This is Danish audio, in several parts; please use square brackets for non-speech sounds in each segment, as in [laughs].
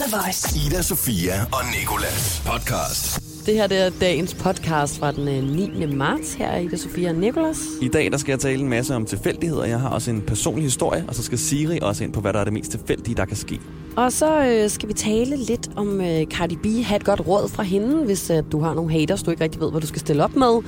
The Voice. Ida, Sofia og Nikolas podcast. Det her det er dagens podcast fra den øh, 9. marts her i det Sofia og Nicolas. I dag der skal jeg tale en masse om tilfældigheder. Jeg har også en personlig historie, og så skal Siri også ind på, hvad der er det mest tilfældige, der kan ske. Og så øh, skal vi tale lidt om øh, Cardi B. Ha' et godt råd fra hende, hvis øh, du har nogle haters, du ikke rigtig ved, hvad du skal stille op med.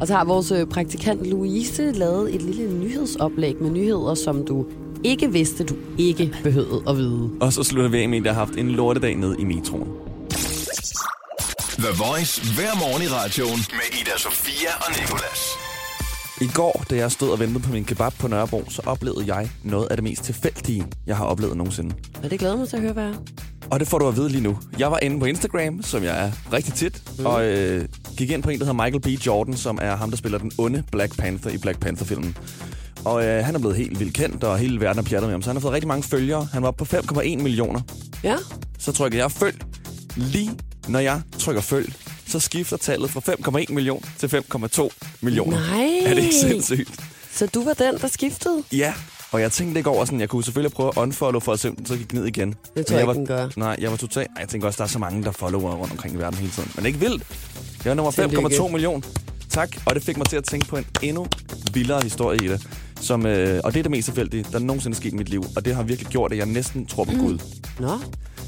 Og så har vores øh, praktikant Louise lavet et lille nyhedsoplæg med nyheder, som du ikke vidste, du ikke behøvede at vide. Og så slutter vi af med en, der har haft en lortedag ned i metroen. The Voice hver morgen i radioen med Ida, Sofia og Nikolas. I går, da jeg stod og ventede på min kebab på Nørrebro, så oplevede jeg noget af det mest tilfældige, jeg har oplevet nogensinde. Og det glæder mig til at høre, hvad er. Og det får du at vide lige nu. Jeg var inde på Instagram, som jeg er rigtig tit, mm. og øh, gik ind på en, der hedder Michael B. Jordan, som er ham, der spiller den onde Black Panther i Black Panther-filmen. Og øh, han er blevet helt vildt kendt, og hele verden er pjattet med ham, så han har fået rigtig mange følgere. Han var oppe på 5,1 millioner. Ja, Så trykker jeg følg. Lige når jeg trykker følg, så skifter tallet fra 5,1 million til 5,2 millioner. Nej. Er det ikke sindssygt? så du var den, der skiftede? Ja, og jeg tænkte ikke over sådan, jeg kunne selvfølgelig prøve at unfollow for at se, om den så gik ned igen. Det tror Men jeg var, ikke, den gør. Nej, jeg var totalt... Jeg tænker også, der er så mange, der follower rundt omkring i verden hele tiden. Men ikke vildt. Jeg er nummer Tillykke. 5,2 million. Tak, og det fik mig til at tænke på en endnu vildere historie i det. Som, øh, og det er det mest tilfældige, der nogensinde er sket i mit liv. Og det har virkelig gjort, at jeg næsten tror på Gud. Nå,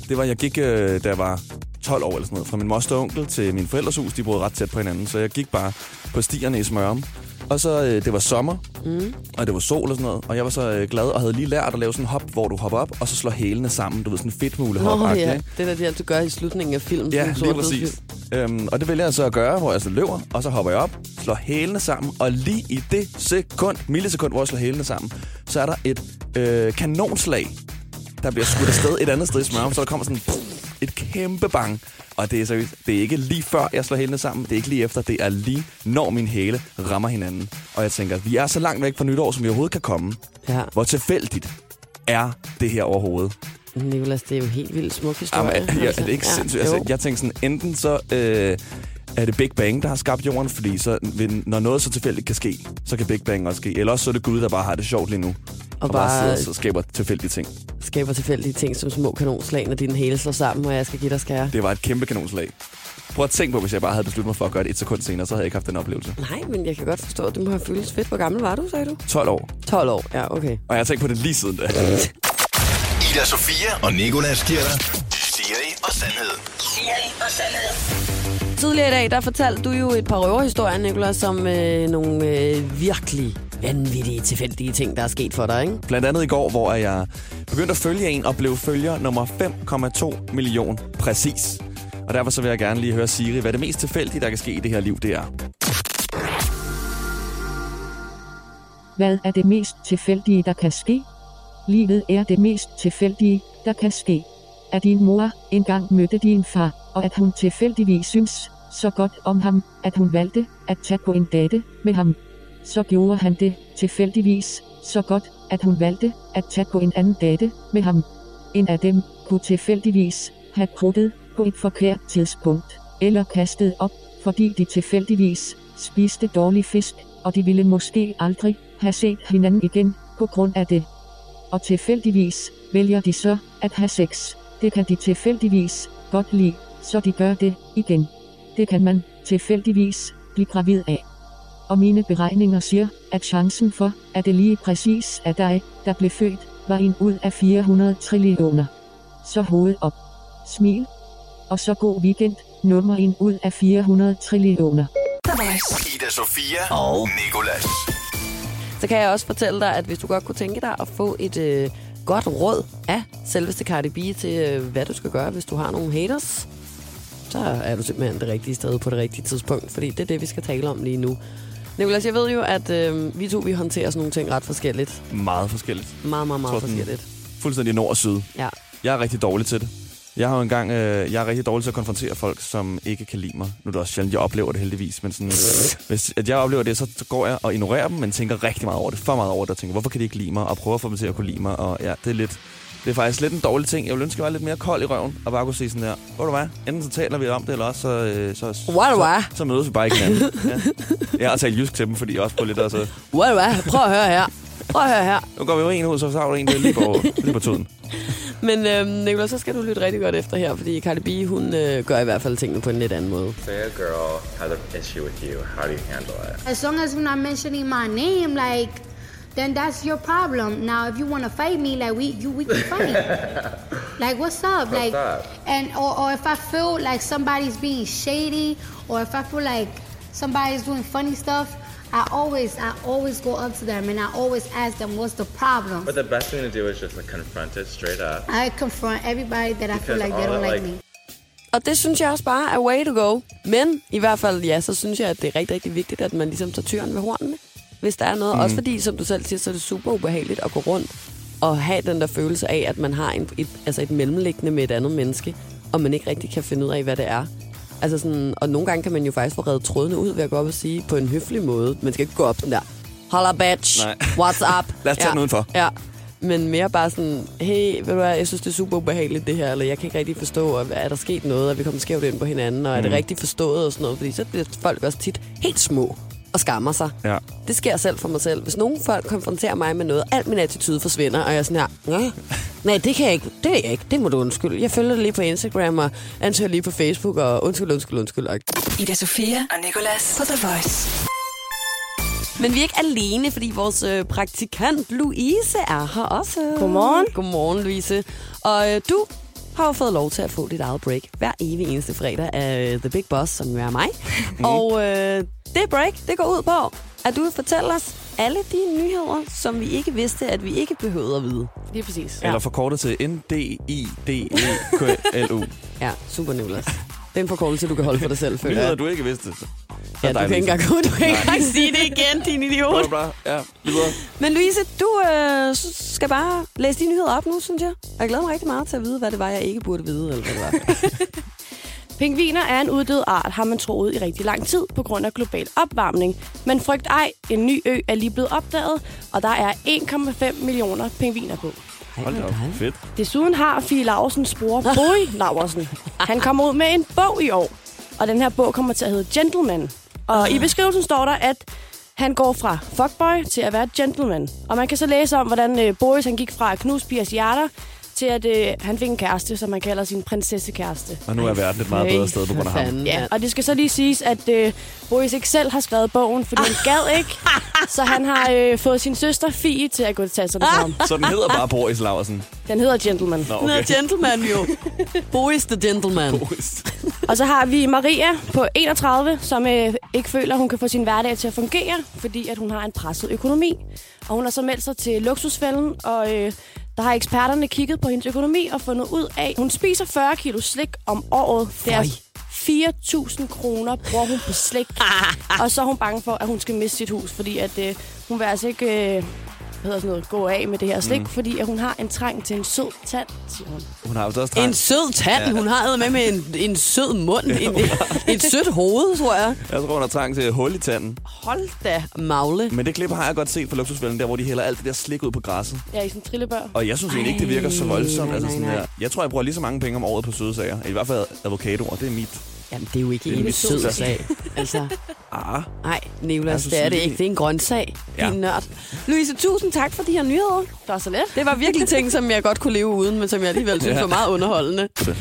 Det var, jeg gik, øh, da jeg var 12 år eller sådan noget, fra min moster og onkel til min forældres hus. De boede ret tæt på hinanden, så jeg gik bare på stierne i Smørum. Og så, øh, det var sommer, mm. og det var sol og sådan noget. Og jeg var så øh, glad og havde lige lært at lave sådan en hop, hvor du hopper op, og så slår hælene sammen. Du ved, sådan en fedtmule hop Nå ja, det er det, du gør i slutningen af filmen. Ja, lige præcis. film. Øhm, og det vælger jeg så at gøre, hvor jeg så løber, og så hopper jeg op, slår hælene sammen, og lige i det sekund, millisekund, hvor jeg slår hælene sammen, så er der et øh, kanonslag, der bliver skudt afsted et andet sted i smørum, så der kommer sådan et kæmpe bang. Og det er seriøst, det er ikke lige før jeg slår hælene sammen, det er ikke lige efter, det er lige når min hæle rammer hinanden. Og jeg tænker, vi er så langt væk fra nytår, som vi overhovedet kan komme. Ja, Hvor tilfældigt er det her overhovedet? Nicolas, det er jo helt vildt smuk historie. Jamen, ja, er det ikke Ja, sindssygt? jo. Altså, jeg tænker sådan, enten så øh, er det Big Bang, der har skabt jorden, fordi så, når noget så tilfældigt kan ske, så kan Big Bang også ske. Eller også så er det Gud, der bare har det sjovt lige nu. Og, og bare, bare- sidder og skaber tilfældige ting. skaber tilfældige ting som små kanonslag, når dine hele slår sammen, og jeg skal give dig skære. Det var et kæmpe kanonslag. Prøv at tænke på, hvis jeg bare havde besluttet mig for at gøre det et sekund senere, så havde jeg ikke haft den oplevelse. Nej, men jeg kan godt forstå, at det må have føltes fedt. Hvor gammel var du, sagde du? 12 år. 12 år, ja, okay. Og jeg har tænkt på det lige siden da. [laughs] Ida, Sofia og Nikolas dig Siri og Sandhed. Siri og Sandhed. Tidligere i dag, der fortalte du jo et par røverhistorier, Nicolas, om øh, nogle øh, virkelig vanvittige, tilfældige ting, der er sket for dig, ikke? Blandt andet i går, hvor jeg begyndte at følge en og blev følger nummer 5,2 million præcis. Og derfor så vil jeg gerne lige høre Siri, hvad det mest tilfældige, der kan ske i det her liv, det er. Hvad er det mest tilfældige, der kan ske? Livet er det mest tilfældige, der kan ske. At din mor engang mødte din far, og at hun tilfældigvis synes så godt om ham, at hun valgte at tage på en date med ham. Så gjorde han det tilfældigvis så godt, at hun valgte at tage på en anden date med ham. En af dem kunne tilfældigvis have pruttet på et forkert tidspunkt, eller kastet op, fordi de tilfældigvis spiste dårlig fisk, og de ville måske aldrig have set hinanden igen på grund af det. Og tilfældigvis vælger de så at have sex. Det kan de tilfældigvis godt lide, så de gør det igen. Det kan man tilfældigvis blive gravid af. Og mine beregninger siger, at chancen for, at det lige præcis er dig, der blev født, var en ud af 400 trillioner. Så hoved op. Smil. Og så god weekend, nummer en ud af 400 trillioner. Ida, Sofia og Nikolas. Så kan jeg også fortælle dig, at hvis du godt kunne tænke dig at få et øh, godt råd af selveste Cardi B til, øh, hvad du skal gøre, hvis du har nogle haters, så er du simpelthen det rigtige sted på det rigtige tidspunkt, fordi det er det, vi skal tale om lige nu. Nicolas, jeg ved jo, at øh, vi to vi håndterer sådan nogle ting ret forskelligt. Meget forskelligt. Meget, meget, meget Tror forskelligt. Fuldstændig nord og syd. Ja. Jeg er rigtig dårlig til det. Jeg har jo engang, øh, jeg er rigtig dårlig til at konfrontere folk, som ikke kan lide mig. Nu er det også sjældent, jeg oplever det heldigvis, men sådan, hvis at jeg oplever det, så, så går jeg og ignorerer dem, men tænker rigtig meget over det, for meget over det, og tænker, hvorfor kan de ikke lide mig, og prøver at få dem til at kunne lide mig, og ja, det er lidt, det er faktisk lidt en dårlig ting. Jeg ville ønske, at jeg var lidt mere kold i røven, og bare kunne sige sådan der, hvor du hvad, enten så taler vi om det, eller også så, øh, så, så, så, mødes vi bare ikke hinanden. Ja. Jeg har talt jysk til dem, fordi jeg også på lidt, What, what? Prøv at høre her. Prøv at høre her. nu går vi jo en ud, så du en, det lige på, lige på tuden. Men øhm, Nicolás, så skal du lytte rigtig godt efter her, fordi Cardi B, hun øh, gør i hvert fald tingene på en lidt anden måde. Say a girl has an issue with you. How do you handle it? As long as you're not mentioning my name, like, then that's your problem. Now, if you want to fight me, like we you we can fight. [laughs] like, what's up? What's like, up? and or, or if I feel like somebody's being shady, or if I feel like somebody's doing funny stuff, I always I always go up to them and I always ask them what's the problem. But the best thing to do is just like confront it straight up. I confront everybody that I feel like they all don't that, like like- me. Og det synes jeg også bare er way to go. Men i hvert fald, ja, så synes jeg, at det er rigtig, rigtig vigtigt, at man ligesom tager tyren ved hornene. Hvis der er noget. Mm. Også fordi, som du selv siger, så er det super ubehageligt at gå rundt og have den der følelse af, at man har en, et, altså et mellemliggende med et andet menneske, og man ikke rigtig kan finde ud af, hvad det er. Altså sådan, og nogle gange kan man jo faktisk få reddet trådene ud ved at gå op og sige på en høflig måde. Man skal ikke gå op sådan der, holla bitch, Nej. what's up? [laughs] Lad os tage den udenfor. Ja, men mere bare sådan, hey, ved du hvad, jeg synes, det er super ubehageligt det her, eller jeg kan ikke rigtig forstå, og er der sket noget, og vi kommer skævt ind på hinanden, og er det Mm. rigtigt forstået og sådan noget, fordi så bliver folk også tit helt små og skammer sig. Ja. Det sker selv for mig selv. Hvis nogen folk konfronterer mig med noget, al min attitude forsvinder, og jeg er sådan her, nej, nej, det kan jeg ikke, det er jeg ikke, det må du undskylde. Jeg følger dig lige på Instagram, og ansøger lige på Facebook, og undskyld, undskyld, undskyld. Ida Sofia og Nicolas på The Voice. Men vi er ikke alene, fordi vores øh, praktikant Louise er her også. Godmorgen. Godmorgen, Louise. Og øh, du har jo fået lov til at få dit eget break hver evig eneste fredag af The Big Boss, som jo er mig. Mm. [laughs] Og øh, det break, det går ud på, at du vil fortælle os alle de nyheder, som vi ikke vidste, at vi ikke behøvede at vide. Lige præcis. Eller forkortet til E N-D-I-D-E-K-L-U. Ja, super Nicolas. Det er en forkortelse, du kan holde for dig selv, [laughs] føler Nyheder, du ikke vidste. Ja, [laughs] du kan ikke engang, du kan ikke engang sige det igen, din idiot. Bra. Ja, videre. Men Louise, du øh, skal bare læse de nyheder op nu, synes jeg. Jeg glæder mig rigtig meget til at vide, hvad det var, jeg ikke burde vide, eller hvad det var. [laughs] Pingviner er en uddød art, har man troet i rigtig lang tid på grund af global opvarmning. Men frygt ej, en ny ø er lige blevet opdaget, og der er 1,5 millioner pingviner på. Hold da op. Fedt. Desuden har Fie Larsens bror, Boy Laursen. Han kommer ud med en bog i år, og den her bog kommer til at hedde Gentleman. Og i beskrivelsen står der, at han går fra fuckboy til at være gentleman. Og man kan så læse om, hvordan øh, Boris han gik fra at knuse pigers hjerter, til at øh, han fik en kæreste, som man kalder sin prinsessekæreste. Og nu er verden et meget bedre sted på grund af ham. Ja, og det skal så lige siges, at øh, Boris ikke selv har skrevet bogen, fordi han gad ikke. [laughs] Så han har øh, fået sin søster Fie til at gå til tasserne for ham. [laughs] Så den hedder bare Boris Den Laversen. hedder Gentleman. Nå, Han er okay. gentleman jo. [laughs] Boris the gentleman. Boris. Og så har vi Maria på 31, som øh, ikke føler, at hun kan få sin hverdag til at fungere, fordi at hun har en presset økonomi. Og hun har så meldt sig til luksusfælden, og øh, der har eksperterne kigget på hendes økonomi og fundet ud af, at hun spiser 40 kilo slik om året. Det er 4.000 kroner bruger hun på slik. [laughs] og så er hun bange for, at hun skal miste sit hus, fordi at, øh, hun vil altså ikke øh, hedder sådan noget, gå af med det her slik, mm. fordi at hun har en trang til en sød tand, siger hun. Hun har jo også En trang. sød tand. Ja. Hun har med med en, en sød mund. En, et sødt hoved, tror jeg. Jeg tror, hun har trang til hul i tanden. Hold da magle. Men det klip har jeg godt set på luksusfælden, der hvor de hælder alt det der slik ud på græsset. Ja, i sådan en trillebør. Og jeg synes egentlig ikke, det virker så voldsomt. nej, Altså sådan nej. der. Jeg tror, jeg bruger lige så mange penge om året på søde sager. I hvert fald avocadoer, det er mit. Jamen, det er jo ikke en sød sag. Altså, Ah, nej, Nicolas, det er det ikke. Det er en grøntsag. Ja. Din nørd. Louise, tusind tak for de her nyheder. Det var så let. Det var virkelig ting, som jeg godt kunne leve uden, men som jeg alligevel synes Ja. var meget underholdende. The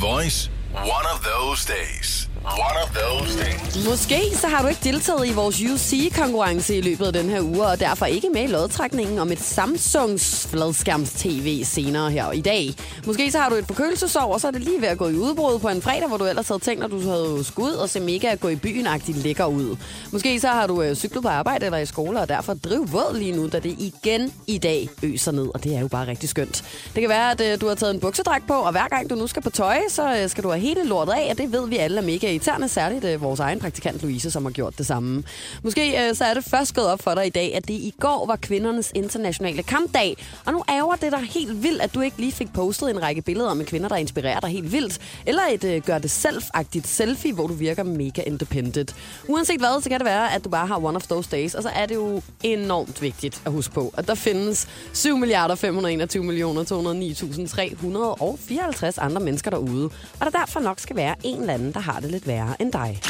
Voice. One of those days. One of those things. Måske så har du ikke deltaget i vores UC-konkurrence i løbet af den her uge, og derfor ikke med i lodtrækningen om et Samsungs fladskærms-tv senere her i dag. Måske så har du et forkølelsesår, og så er det lige ved at gå i udbrud på en fredag, hvor du ellers havde tænkt, at du havde skud og se mega at gå i byen-agtigt lækker ud. Måske så har du øh, cyklet på arbejde eller i skole, og derfor driv våd lige nu, da det igen i dag øser ned, og det er jo bare rigtig skønt. Det kan være, at øh, du har taget en buksedragt på, og hver gang du nu skal på tøj, så øh, skal du have hele lortet af, og det ved vi alle er mega irriterende, særligt øh, vores egen praktikant Louise, som har gjort det samme. Måske øh, så er det først gået op for dig i dag, at det i går var kvindernes internationale kampdag, og nu ærger det dig helt vildt, at du ikke lige fik postet en række billeder med kvinder, der inspirerer dig helt vildt, eller et øh, gør det selv-agtigt selfie, hvor du virker mega independent. Uanset hvad, så kan det være, at du bare har one of those days, og så er det jo enormt vigtigt at huske på, at der findes 7 milliarder 521 millioner 209.354 andre mennesker derude, og der derfor nok skal være en eller anden, der har det lidt værre end dig.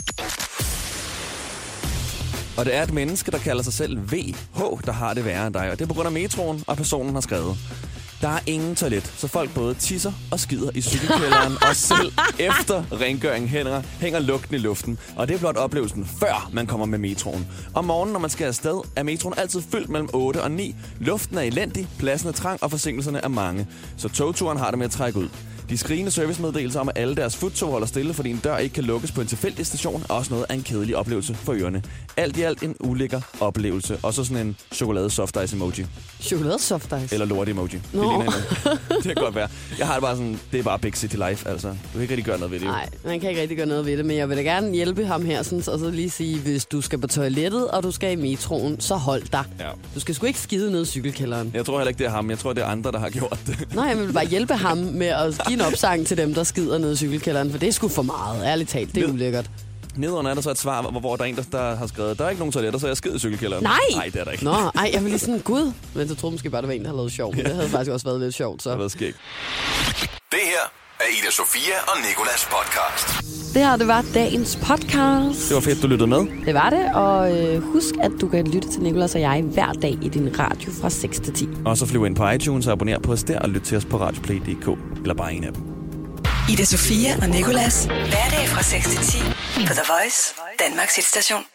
Og det er et menneske, der kalder sig selv VH, der har det værre end dig. Og det er på grund af metroen, og personen har skrevet. Der er ingen toilet, så folk både tisser og skider i cykelkælderen, og selv [laughs] efter rengøringen hænger, hænger lugten i luften. Og det er blot oplevelsen, før man kommer med metroen. Om morgenen, når man skal afsted, er metroen altid fyldt mellem 8 og 9. Luften er elendig, pladsen er trang, og forsinkelserne er mange. Så togturen har det med at trække ud. De skrigende servicemeddelelser om, at alle deres futtog holder stille, fordi en dør ikke kan lukkes på en tilfældig station, er også noget af en kedelig oplevelse for ørerne. Alt i alt en ulækker oplevelse. Og så sådan en chokolade soft ice emoji. Chokolade soft ice. Eller lort emoji. Det, Nå. ligner [laughs] det kan godt være. Jeg har det bare sådan, det er bare big city life, altså. Du kan ikke rigtig gøre noget ved det. Nej, man kan ikke rigtig gøre noget ved det, men jeg vil da gerne hjælpe ham her, sådan, og så lige sige, hvis du skal på toilettet, og du skal i metroen, så hold dig. Ja. Du skal sgu ikke skide ned i cykelkælderen. Jeg tror heller ikke, det er ham. Jeg tror, det er andre, der har gjort det. Nej, jeg vil bare hjælpe ham med at [laughs] give en opsang til dem, der skider ned i cykelkælderen, for det er sgu for meget, ærligt talt. Det er Ned- ulækkert. Nedenunder er der så et svar, hvor, hvor der er en, der, der har skrevet, der er ikke nogen toiletter, så jeg skid i cykelkælderen. Nej! Nej, det er der ikke. Nå, ej, jeg [laughs] vil lige sådan, gud. Men så troede måske bare, det var en, der havde lavet sjov. Men det havde faktisk også været lidt sjovt, Det har så. været skægt. Det her er Ida Sofia og Nikolas podcast. Det her, det var dagens podcast. Det var fedt, du lyttede med. Det var det, og øh, husk, at du kan lytte til Nicolas og jeg hver dag i din radio fra 6 til 10. Og så flyv ind på iTunes og abonner på os der og lyt til os på radioplay.dk. Eller bare en af dem. Ida Sofia og Nicolas. Hverdag fra 6 til 10 på The Voice, Danmarks hitstation.